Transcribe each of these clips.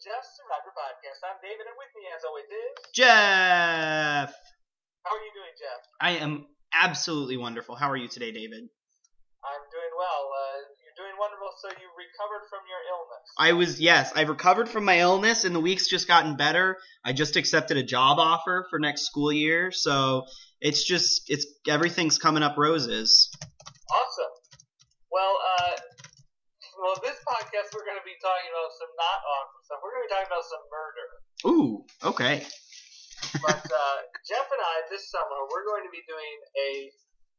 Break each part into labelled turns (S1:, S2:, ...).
S1: Just Survivor podcast. I'm David, and with me, as always, is
S2: Jeff.
S1: How are you doing, Jeff?
S2: I am absolutely wonderful. How are you today, David?
S1: I'm doing well. Uh, you're doing wonderful. So you recovered from your illness.
S2: I was yes, I've recovered from my illness, and the week's just gotten better. I just accepted a job offer for next school year, so it's just it's everything's coming up roses.
S1: Awesome. Well, uh, well, this podcast we're going to be talking about some not awesome stuff. We're going to be talking about some murder.
S2: Ooh, okay.
S1: But uh, Jeff and I this summer we're going to be doing a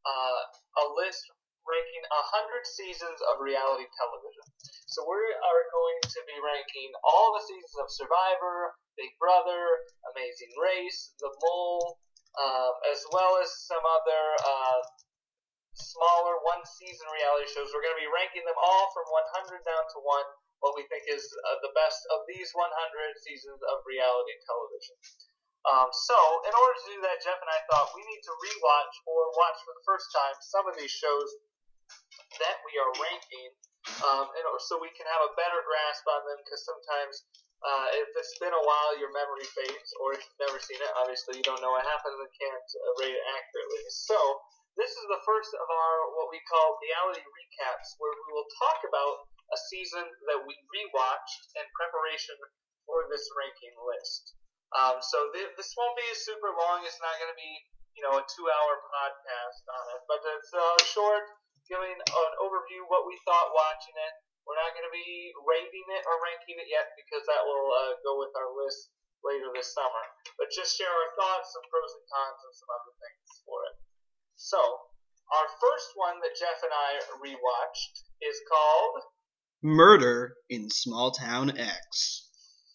S1: uh, a list ranking hundred seasons of reality television. So we are going to be ranking all the seasons of Survivor, Big Brother, Amazing Race, The Mole, um, as well as some other uh, smaller one season reality shows. We're going to be ranking them all from 100 down to 1, what we think is uh, the best of these 100 seasons of reality television. Um, so, in order to do that, Jeff and I thought we need to rewatch or watch for the first time some of these shows that we are ranking, um, so we can have a better grasp on them. Because sometimes, uh, if it's been a while, your memory fades, or if you've never seen it, obviously you don't know what happened and can't uh, rate it accurately. So, this is the first of our what we call reality recaps, where we will talk about a season that we rewatched in preparation for this ranking list. Um, so th- this won't be super long. It's not going to be, you know, a two-hour podcast on it, but it's uh, short, giving an overview what we thought watching it. We're not going to be rating it or ranking it yet because that will uh, go with our list later this summer. But just share our thoughts, some pros and cons, and some other things for it. So, our first one that Jeff and I rewatched is called
S2: Murder in Small Town X.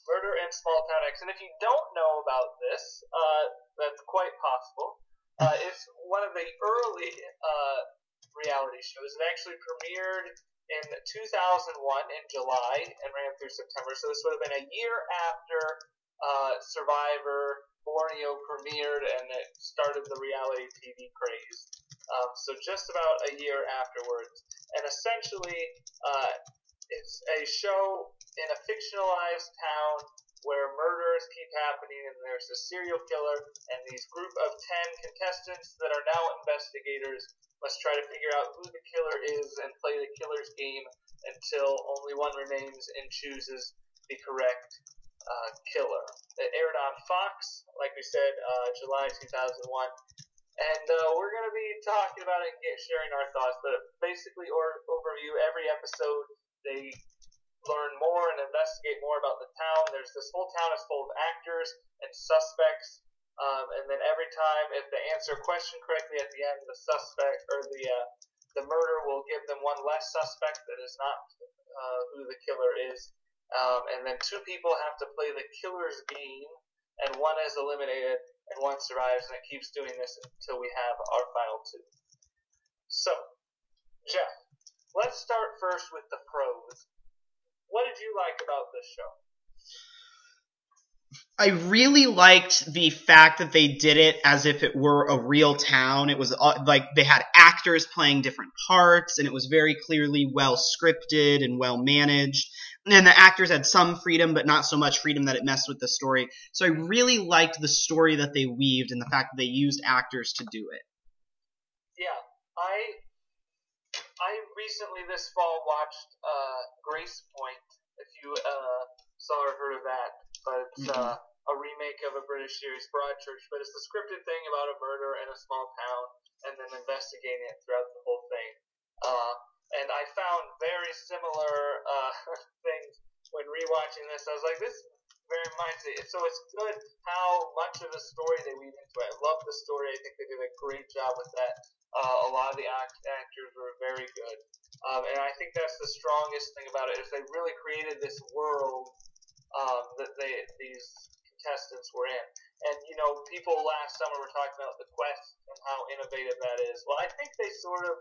S1: Murder in Small Town X. And if you don't know about this, uh, that's quite possible. Uh, it's one of the early uh, reality shows. It actually premiered in 2001 in July and ran through September. So this would have been a year after uh, Survivor Premiered and it started the reality TV craze. Um, so just about a year afterwards. And essentially, uh, it's a show in a fictionalized town where murders keep happening and there's a serial killer and these group of 10 contestants that are now investigators must try to figure out who the killer is and play the killer's game until only one remains and chooses the correct uh, killer. It aired on Fox, like we said, uh, July 2001. And uh, we're going to be talking about it and get, sharing our thoughts. But basically, or overview every episode they learn more and investigate more about the town. There's this whole town is full of actors and suspects, um, and then every time if they answer a question correctly at the end, the suspect or the uh, the murder will give them one less suspect that is not uh, who the killer is, um, and then two people have to play the killer's game, and one is eliminated and one survives, and it keeps doing this until we have our final two. So, Jeff, let's start first with the pros. What did you like about this show?
S2: I really liked the fact that they did it as if it were a real town. It was uh, like they had actors playing different parts, and it was very clearly well scripted and well managed. And the actors had some freedom, but not so much freedom that it messed with the story. So I really liked the story that they weaved and the fact that they used actors to do it.
S1: Yeah, I I recently this fall watched uh, Grace Point. If you uh, saw or heard of that, but it's
S2: Mhm.
S1: uh, a remake of a British series, Broadchurch. But it's a scripted thing about a murder in a small town, and then investigating it throughout the whole thing. Uh, and I found very similar uh, things when rewatching this. I was like, this very reminds me. So it's good how much of the story they weave into it. I love the story. I think they did a great job with that. Uh, a lot of the act- actors were very good, um, and I think that's the strongest thing about it is they really created this world um, that they these contestants were in. And you know, people last summer were talking about the quest and how innovative that is. Well, I think they sort of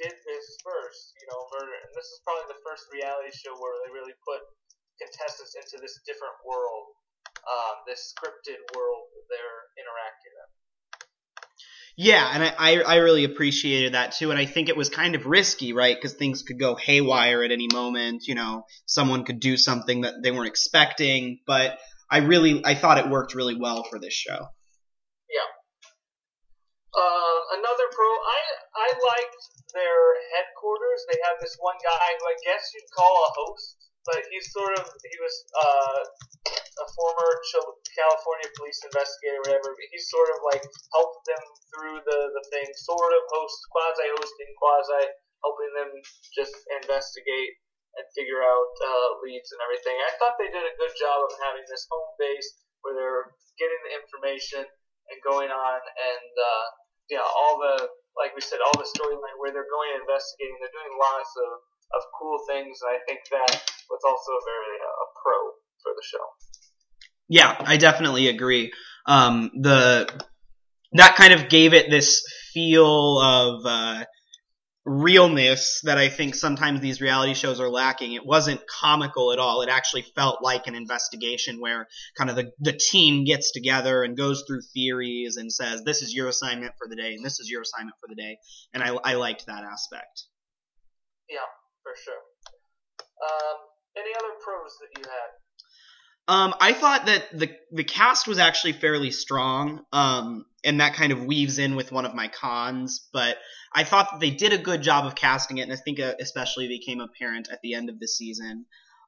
S1: did this first, you know, murder, and this is probably the first reality show where they really put contestants into this different world, um, this scripted world that they're interacting in.
S2: Yeah, and I, I, I really appreciated that too, and I think it was kind of risky, right? Because things could go haywire at any moment. You know, someone could do something that they weren't expecting, but I really I thought it worked really well for this show.
S1: Yeah. Uh, another pro, I I liked their headquarters. They have this one guy who I guess you'd call a host, but he's sort of he was uh, a former California police investigator, or whatever. He sort of like helped them through the the thing, sort of host, quasi hosting, quasi helping them just investigate and figure out uh, leads and everything. I thought they did a good job of having this home base where they're getting the information and going on and uh, know all the like we said all the storyline where they're going and investigating. They're doing lots of of cool things, and I think that was also very uh, a pro for the show.
S2: Yeah, I definitely agree. Um, the that kind of gave it this feel of uh, realness that I think sometimes these reality shows are lacking. It wasn't comical at all. It actually felt like an investigation where kind of the, the team gets together and goes through theories and says, this is your assignment for the day and this is your assignment for the day. And I, I liked that aspect.
S1: Yeah, for sure. Um, any other pros that you had?
S2: Um, I thought that the the cast was actually fairly strong, um, and that kind of weaves in with one of my cons. But I thought that they did a good job of casting it, and I think uh, especially became apparent at the end of the season.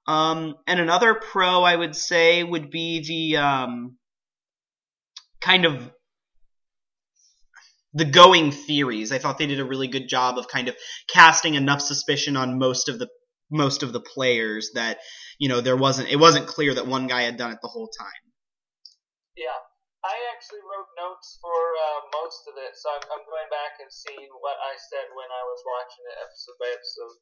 S2: Um, and another pro I would say would be the um, kind of the going theories. I thought they did a really good job of kind of casting enough suspicion on most of the most of the players that you know there wasn't it wasn't clear that one guy had done it the whole time.
S1: Yeah, I actually wrote notes for uh, most of it, so I'm, I'm, going back and seeing what I said when I was watching it episode by episode.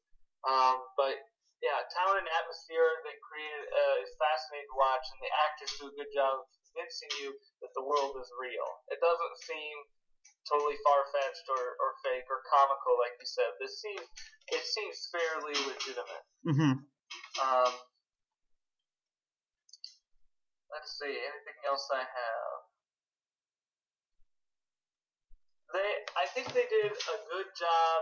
S1: Um, but yeah, town and atmosphere they created uh, is fascinating to watch, and the actors do a good job convincing you that the world is real. It doesn't seem totally far fetched or, or fake or comical, like you said. This seems it seems fairly legitimate.
S2: Mm-hmm.
S1: Um, let's see, anything else I have? They, I think they did a good job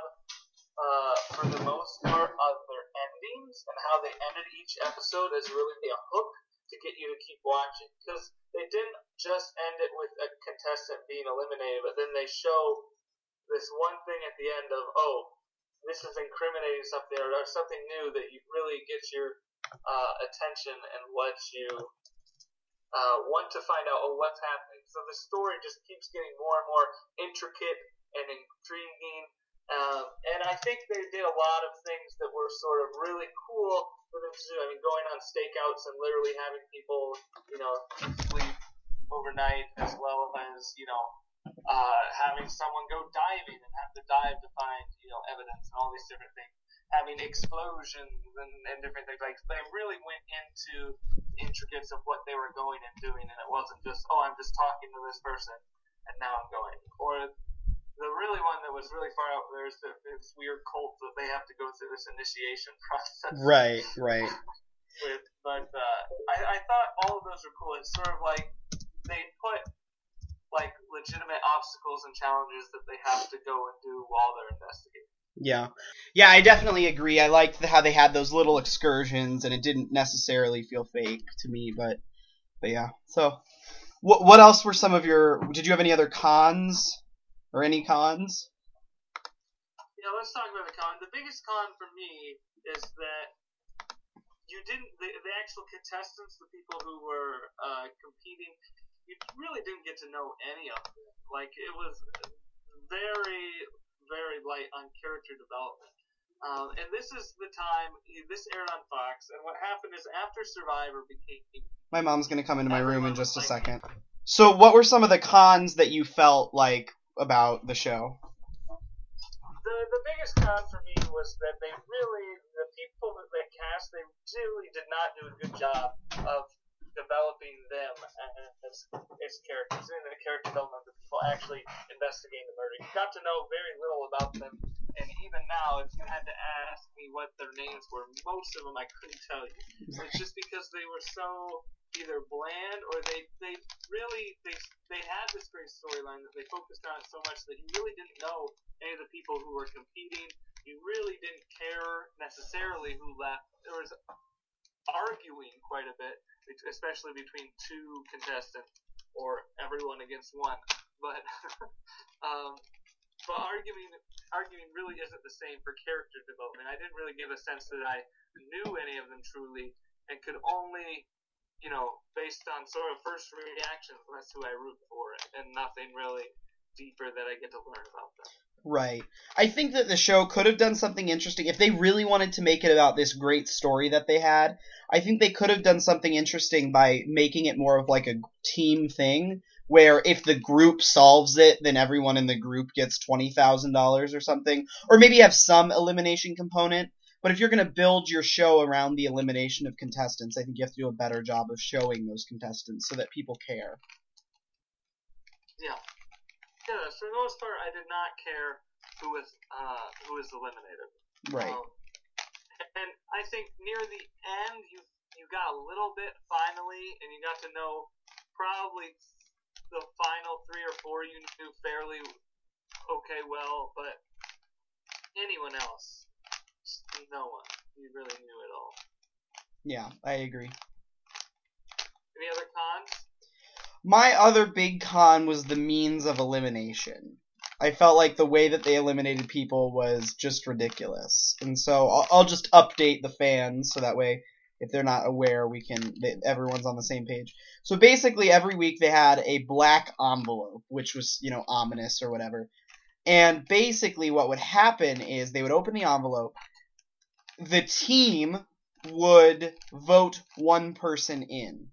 S1: uh, for the most part of their endings and how they ended each episode is really a hook to get you to keep watching because they didn't just end it with a contestant being eliminated, but then they show this one thing at the end of oh, this is incriminating something or, or something new that you really gets your uh, attention and lets you uh, want to find out oh what's happening. So the story just keeps getting more and more intricate and intriguing. Um, and I think they did a lot of things that were sort of really cool I mean, going on stakeouts and literally having people, you know, sleep overnight as well as, you know, uh, having someone go diving and have to dive to find, you know, evidence and all these different things. Having explosions and, and different things. Like, they really went into the intricacies of what they were going and doing, and it wasn't just, oh, I'm just talking to this person and now I'm going. Or the really one that was really far out there is the, this weird cult that they have to go through this initiation process.
S2: Right, right.
S1: with, but uh, I, I thought all of those were cool. It's sort of like they put like legitimate obstacles and challenges that they have to go and do while they're investigating.
S2: Yeah, yeah, I definitely agree. I liked the, how they had those little excursions, and it didn't necessarily feel fake to me. But, but yeah. So, what what else were some of your? Did you have any other cons or any cons?
S1: Yeah, let's talk about the con. The biggest con for me is that you didn't the, the actual contestants, the people who were uh, competing, you really didn't get to know any of them. Like it was very very light on character development. Um, and this is the time this aired on Fox, and what happened is after Survivor became.
S2: My mom's gonna come into my room in just a second. So, what were some of the cons that you felt like about the show?
S1: The the biggest con for me was that they really the people that they cast they really did not do a good job of developing them as, as characters and the character development of the people actually investigating the murder. You got to know very little about them, and even now, if you had to ask me what their names were, most of them I couldn't tell you. It's just because they were so either bland or they they really they they had this great storyline that they focused on so much that you really didn't know any of the people who were competing. You really didn't care necessarily who left. There was arguing quite a bit, especially between two contestants or everyone against one. But um, but arguing arguing really isn't the same for character development. I didn't really give a sense that I knew any of them truly and could only you know, based on sort of first reactions, that's who I root for, and nothing really deeper that I get to learn about them.
S2: Right. I think that the show could have done something interesting if they really wanted to make it about this great story that they had. I think they could have done something interesting by making it more of like a team thing where if the group solves it, then everyone in the group gets $20,000 or something. Or maybe have some elimination component but if you're going to build your show around the elimination of contestants, I think you have to do a better job of showing those contestants so that people care.
S1: Yeah. Yeah, for the most part, I did not care who was uh, who was eliminated.
S2: Right. Um,
S1: and I think near the end, you you got a little bit finally, and you got to know probably the final three or four you knew fairly okay well, but anyone else no one. You really knew it all.
S2: Yeah, I agree.
S1: Any other cons?
S2: My other big con was the means of elimination. I felt like the way that they eliminated people was just ridiculous, and so I'll, I'll just update the fans so that way, if they're not aware, we can they, everyone's on the same page. So basically, every week they had a black envelope, which was you know ominous or whatever, and basically what would happen is they would open the envelope the team would vote one person in.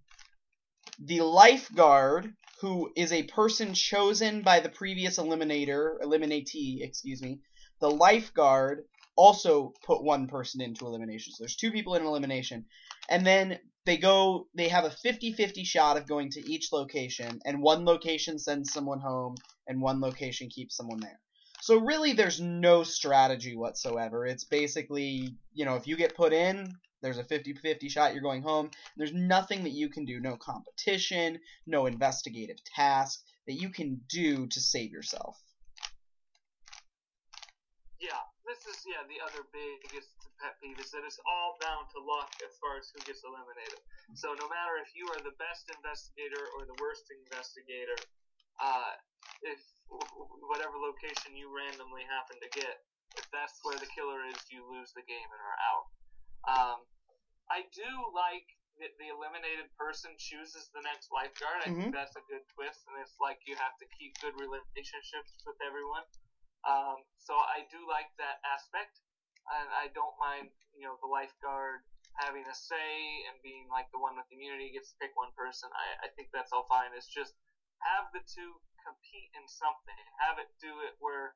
S2: The lifeguard, who is a person chosen by the previous eliminator, eliminatee, excuse me, the lifeguard also put one person into elimination. So there's two people in elimination. And then they go, they have a 50 50 shot of going to each location, and one location sends someone home, and one location keeps someone there. So really, there's no strategy whatsoever. It's basically, you know, if you get put in, there's a 50-50 shot you're going home. There's nothing that you can do, no competition, no investigative task that you can do to save yourself.
S1: Yeah, this is yeah the other biggest pet peeve is that it's all down to luck as far as who gets eliminated. So no matter if you are the best investigator or the worst investigator, uh, if whatever location you randomly happen to get, if that's where the killer is, you lose the game and are out. Um, I do like that the eliminated person chooses the next lifeguard. I mm-hmm. think that's a good twist, and it's like you have to keep good relationships with everyone. Um, so I do like that aspect, and I don't mind you know the lifeguard having a say and being like the one with immunity gets to pick one person. I, I think that's all fine. It's just have the two compete in something. Have it do it where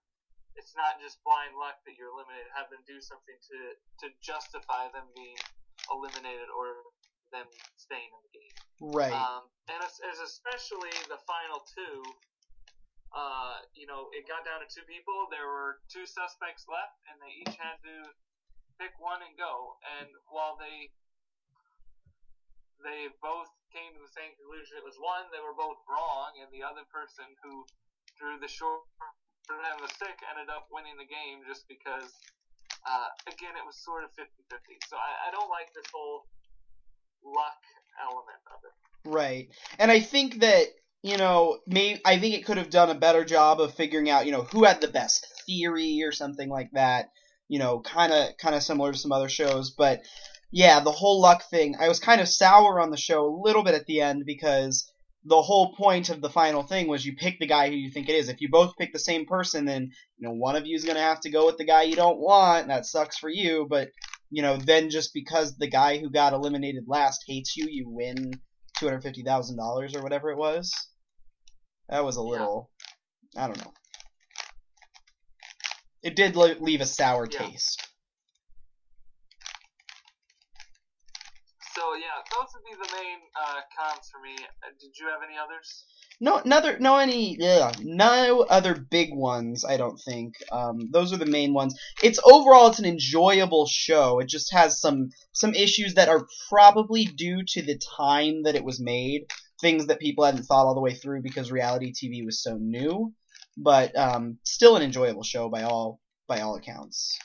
S1: it's not just blind luck that you're eliminated. Have them do something to to justify them being eliminated or them staying in the game.
S2: Right.
S1: Um, and as, as especially the final two. Uh, you know, it got down to two people. There were two suspects left, and they each had to pick one and go. And while they they both came to the same conclusion. It was one, they were both wrong, and the other person who drew the short and the stick ended up winning the game just because, uh, again, it was sort of 50 50. So I, I don't like this whole luck element of it.
S2: Right. And I think that you know, may I think it could have done a better job of figuring out, you know, who had the best theory or something like that. You know, kind of kind of similar to some other shows, but yeah, the whole luck thing, I was kind of sour on the show a little bit at the end because the whole point of the final thing was you pick the guy who you think it is. If you both pick the same person, then you know one of you is going to have to go with the guy you don't want. And That sucks for you, but you know then just because the guy who got eliminated last hates you, you win two hundred fifty thousand dollars or whatever it was. That was a little, yeah. I don't know. It did leave a sour yeah. taste.
S1: So yeah, those would be the main uh, cons for me. Uh, did you have any others?
S2: No, another, no any, yeah, no other big ones. I don't think. Um, those are the main ones. It's overall, it's an enjoyable show. It just has some some issues that are probably due to the time that it was made. Things that people hadn't thought all the way through because reality TV was so new. But um, still an enjoyable show by all by all accounts.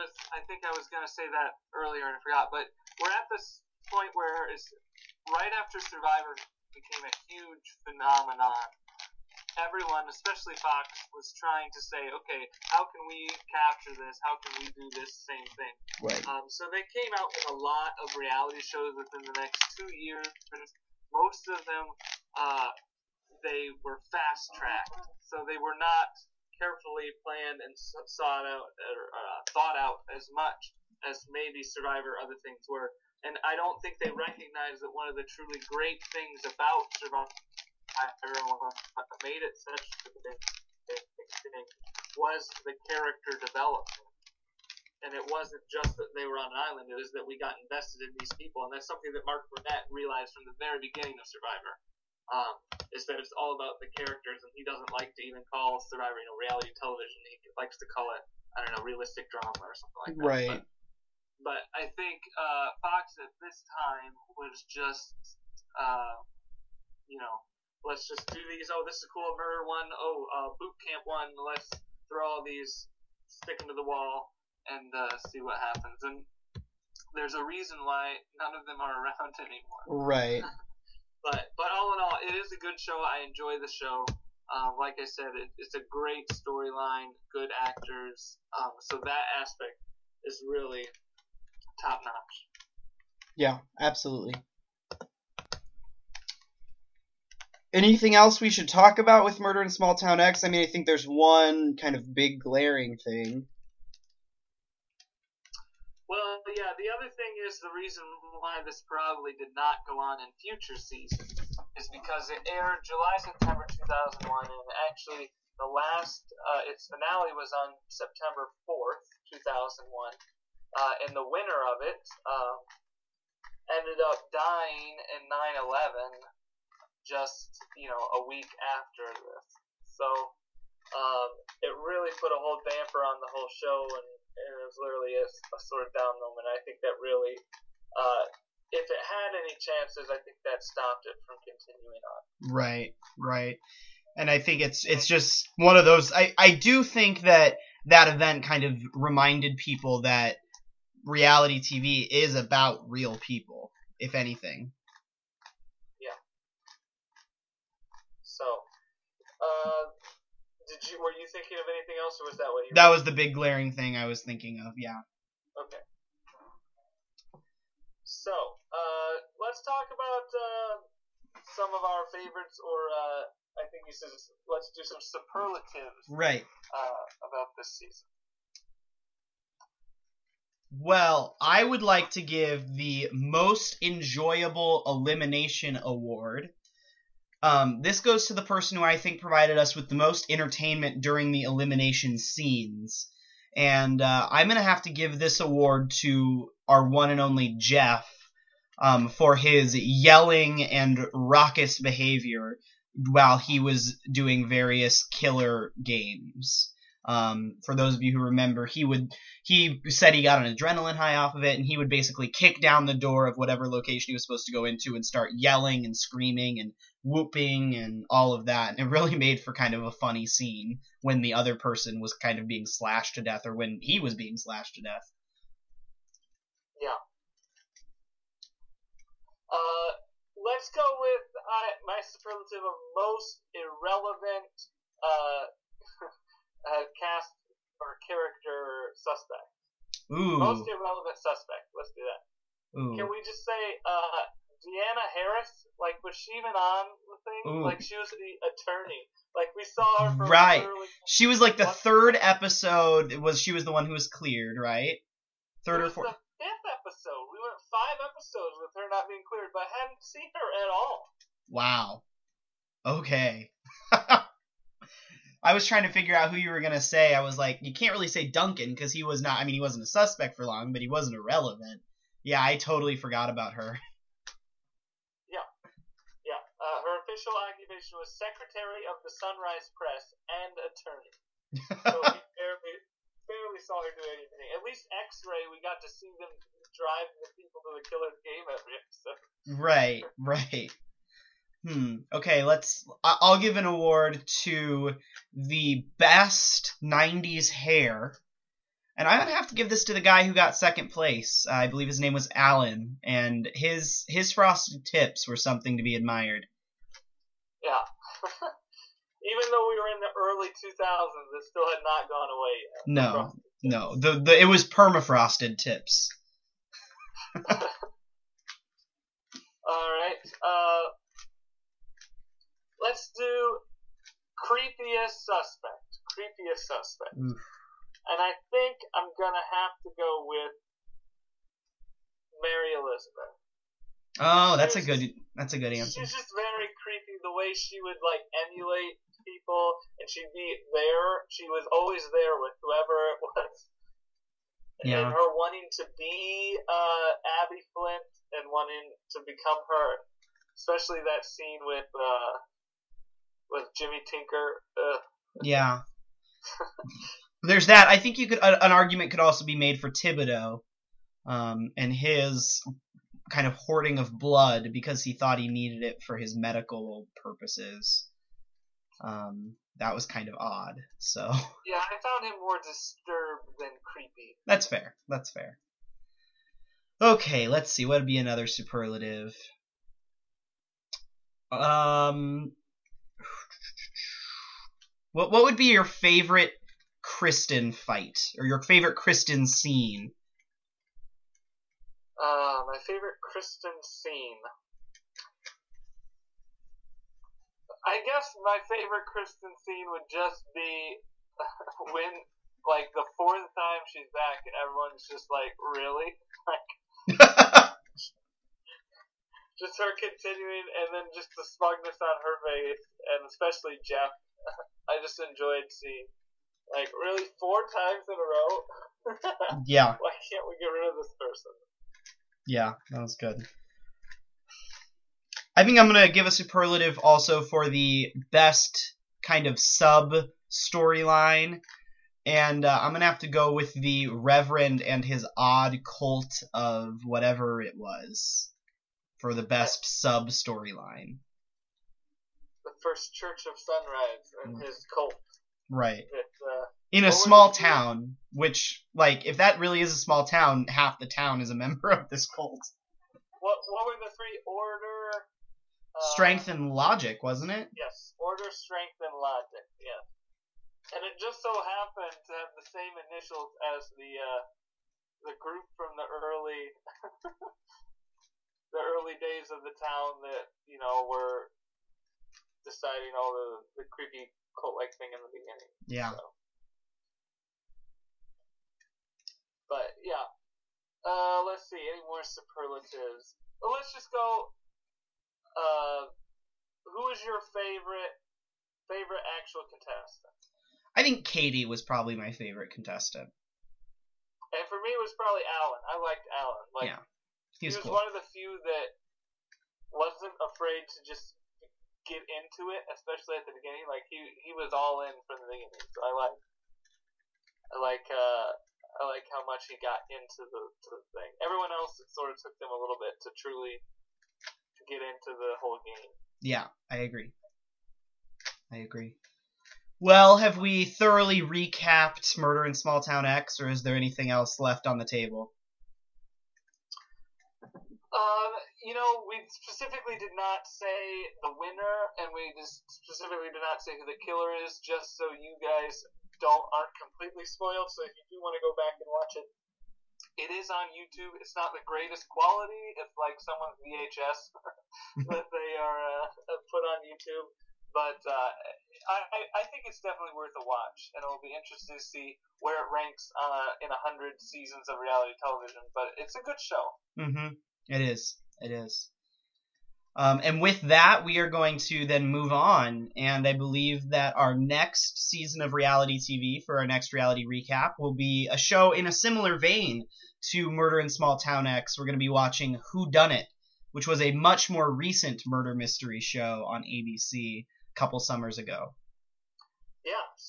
S1: Was. I think I was gonna say that earlier and I forgot. But we're at this point where it's right after Survivor became a huge phenomenon. Everyone, especially Fox, was trying to say, okay, how can we capture this? How can we do this same thing?
S2: Right.
S1: Um, so they came out with a lot of reality shows within the next two years. Most of them, uh, they were fast tracked, so they were not carefully planned and sought out or uh, thought out as much as maybe Survivor other things were. And I don't think they recognize that one of the truly great things about Survivor made it such a big thing was the character development. And it wasn't just that they were on an island, it was that we got invested in these people. And that's something that Mark Burnett realized from the very beginning of Survivor. Um, is that it's all about the characters, and he doesn't like to even call Survivor, you know, reality television. He likes to call it, I don't know, realistic drama or something like that.
S2: Right.
S1: But, but I think uh, Fox at this time was just, uh, you know, let's just do these. Oh, this is a cool murder one. Oh, uh, boot camp one. Let's throw all these, stick them to the wall, and uh, see what happens. And there's a reason why none of them are around anymore.
S2: Right.
S1: but but all in all, it is a good show. I enjoy the show. Um, like I said, it, it's a great storyline, good actors. Um, so that aspect is really top notch.
S2: Yeah, absolutely. Anything else we should talk about with Murder in Small Town X? I mean, I think there's one kind of big glaring thing.
S1: Well, yeah, the other thing is the reason why this probably did not go on in future seasons is because it aired July, September 2001, and actually the last, uh, its finale was on September 4th, 2001, uh, and the winner of it um, ended up dying in 9 11 just, you know, a week after this. So um, it really put a whole damper on the whole show, and, and it was literally a, a sort of down moment. I think that really, uh, if it had any chances, I think that stopped it from continuing on.
S2: Right, right. And I think it's it's just one of those. I I do think that that event kind of reminded people that reality TV is about real people, if anything.
S1: So, uh, did you were you thinking of anything else, or was that what you?
S2: That was the big glaring thing I was thinking of. Yeah.
S1: Okay. So, uh, let's talk about uh, some of our favorites, or uh, I think he says let's do some superlatives.
S2: Right.
S1: Uh, about this season.
S2: Well, I would like to give the most enjoyable elimination award um, this goes to the person who I think provided us with the most entertainment during the elimination scenes. And uh, I'm going to have to give this award to our one and only Jeff um, for his yelling and raucous behavior while he was doing various killer games. Um, for those of you who remember, he would he said he got an adrenaline high off of it, and he would basically kick down the door of whatever location he was supposed to go into and start yelling and screaming and whooping and all of that. And it really made for kind of a funny scene when the other person was kind of being slashed to death, or when he was being slashed to death.
S1: Yeah. Uh, let's go with uh, my superlative of most irrelevant uh, uh, cast or character suspect.
S2: Ooh.
S1: Most irrelevant suspect. Let's do that.
S2: Ooh.
S1: Can we just say uh, Deanna Harris? Like, was she even on the thing?
S2: Ooh.
S1: Like, she was the attorney. Like, we saw her for
S2: Right.
S1: literally-
S2: She was like the third episode. Was she was the one who was cleared, right? Third
S1: it
S2: or fourth.
S1: the fifth episode. We went five episodes with her not being cleared, but I hadn't seen her at all.
S2: Wow. Okay. I was trying to figure out who you were gonna say. I was like, you can't really say Duncan because he was not. I mean, he wasn't a suspect for long, but he wasn't irrelevant. Yeah, I totally forgot about her.
S1: Yeah, uh, her official occupation was secretary of the Sunrise Press and attorney. So we barely, barely saw her do anything. At least X-Ray, we got to see them drive the people to the killer's game every episode.
S2: right, right. Hmm. Okay, let's. I'll give an award to the best '90s hair, and I'm gonna have to give this to the guy who got second place. I believe his name was Alan, and his his frosted tips were something to be admired.
S1: Yeah. Even though we were in the early 2000s, it still had not gone away yet.
S2: No, no, the the it was permafrosted tips.
S1: All right. Uh, let's do creepiest suspect. Creepiest suspect.
S2: Oof.
S1: And I think I'm gonna have to go with Mary Elizabeth.
S2: Oh, that's a good that's a good answer.
S1: She's just very creepy. The way she would like emulate people, and she'd be there. She was always there with whoever it was.
S2: Yeah.
S1: And her wanting to be uh, Abby Flint and wanting to become her, especially that scene with uh, with Jimmy Tinker. Ugh.
S2: Yeah. There's that. I think you could an argument could also be made for Thibodeau, um, and his kind of hoarding of blood because he thought he needed it for his medical purposes. Um, that was kind of odd. So
S1: Yeah, I found him more disturbed than creepy.
S2: that's fair. That's fair. Okay, let's see. What would be another superlative? Um, what what would be your favorite Kristen fight or your favorite Kristen scene?
S1: Uh, my favorite Kristen scene. I guess my favorite Kristen scene would just be when, like, the fourth time she's back and everyone's just like, really? Like, just her continuing and then just the smugness on her face, and especially Jeff. I just enjoyed seeing, like, really four times in a row?
S2: yeah,
S1: Why can't we get rid of this person?
S2: Yeah, that was good. I think I'm gonna give a superlative also for the best kind of sub storyline, and uh, I'm gonna have to go with the Reverend and his odd cult of whatever it was for the best sub storyline.
S1: The first Church of Sunrise and
S2: Mm.
S1: his cult.
S2: Right.
S1: It's, uh,
S2: In a small town, which, like, if that really is a small town, half the town is a member of this cult.
S1: what what were the three order? Uh,
S2: Strength and logic, wasn't it?
S1: Yes, order, strength, and logic. Yeah, and it just so happened to have the same initials as the uh, the group from the early the early days of the town that you know were deciding all the the creepy cult like thing in the beginning.
S2: Yeah.
S1: So. But yeah, uh, let's see. Any more superlatives? Well, let's just go. Uh, who is your favorite favorite actual contestant?
S2: I think Katie was probably my favorite contestant.
S1: And for me, it was probably Alan. I liked Alan. Like
S2: Yeah,
S1: he
S2: He was
S1: was
S2: cool.
S1: one of the few that wasn't afraid to just get into it, especially at the beginning. Like he he was all in from the beginning. So I like I like uh I like how much he got into the, to the thing. Everyone else it sort of took them a little bit to truly to get into the whole game.
S2: Yeah, I agree. I agree. Well, have we thoroughly recapped Murder in Small Town X, or is there anything else left on the table?
S1: Um, you know, we specifically did not say the winner, and we just specifically did not say who the killer is, just so you guys don't aren't completely spoiled. So if you do want to go back and watch it, it is on YouTube. It's not the greatest quality. It's like someone's VHS that they are uh, put on YouTube. But uh, I, I think it's definitely worth a watch, and it'll be interesting to see where it ranks uh, in a hundred seasons of reality television. But it's a good show.
S2: Mm-hmm. It is. It is. Um, and with that, we are going to then move on, and I believe that our next season of reality TV for our next reality recap will be a show in a similar vein to Murder in Small Town X. We're going to be watching Whodunnit, which was a much more recent murder mystery show on ABC a couple summers ago.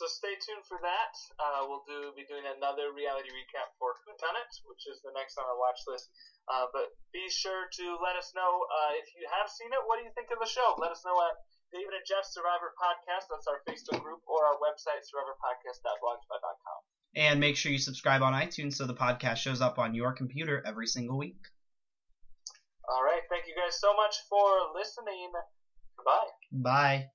S1: So stay tuned for that. Uh, we'll do be doing another reality recap for Whodunnit, which is the next on our watch list. Uh, but be sure to let us know uh, if you have seen it. What do you think of the show? Let us know at David and Jeff Survivor Podcast. That's our Facebook group or our website survivorpodcast.blogspot.com.
S2: And make sure you subscribe on iTunes so the podcast shows up on your computer every single week.
S1: All right, thank you guys so much for listening. Goodbye.
S2: Bye.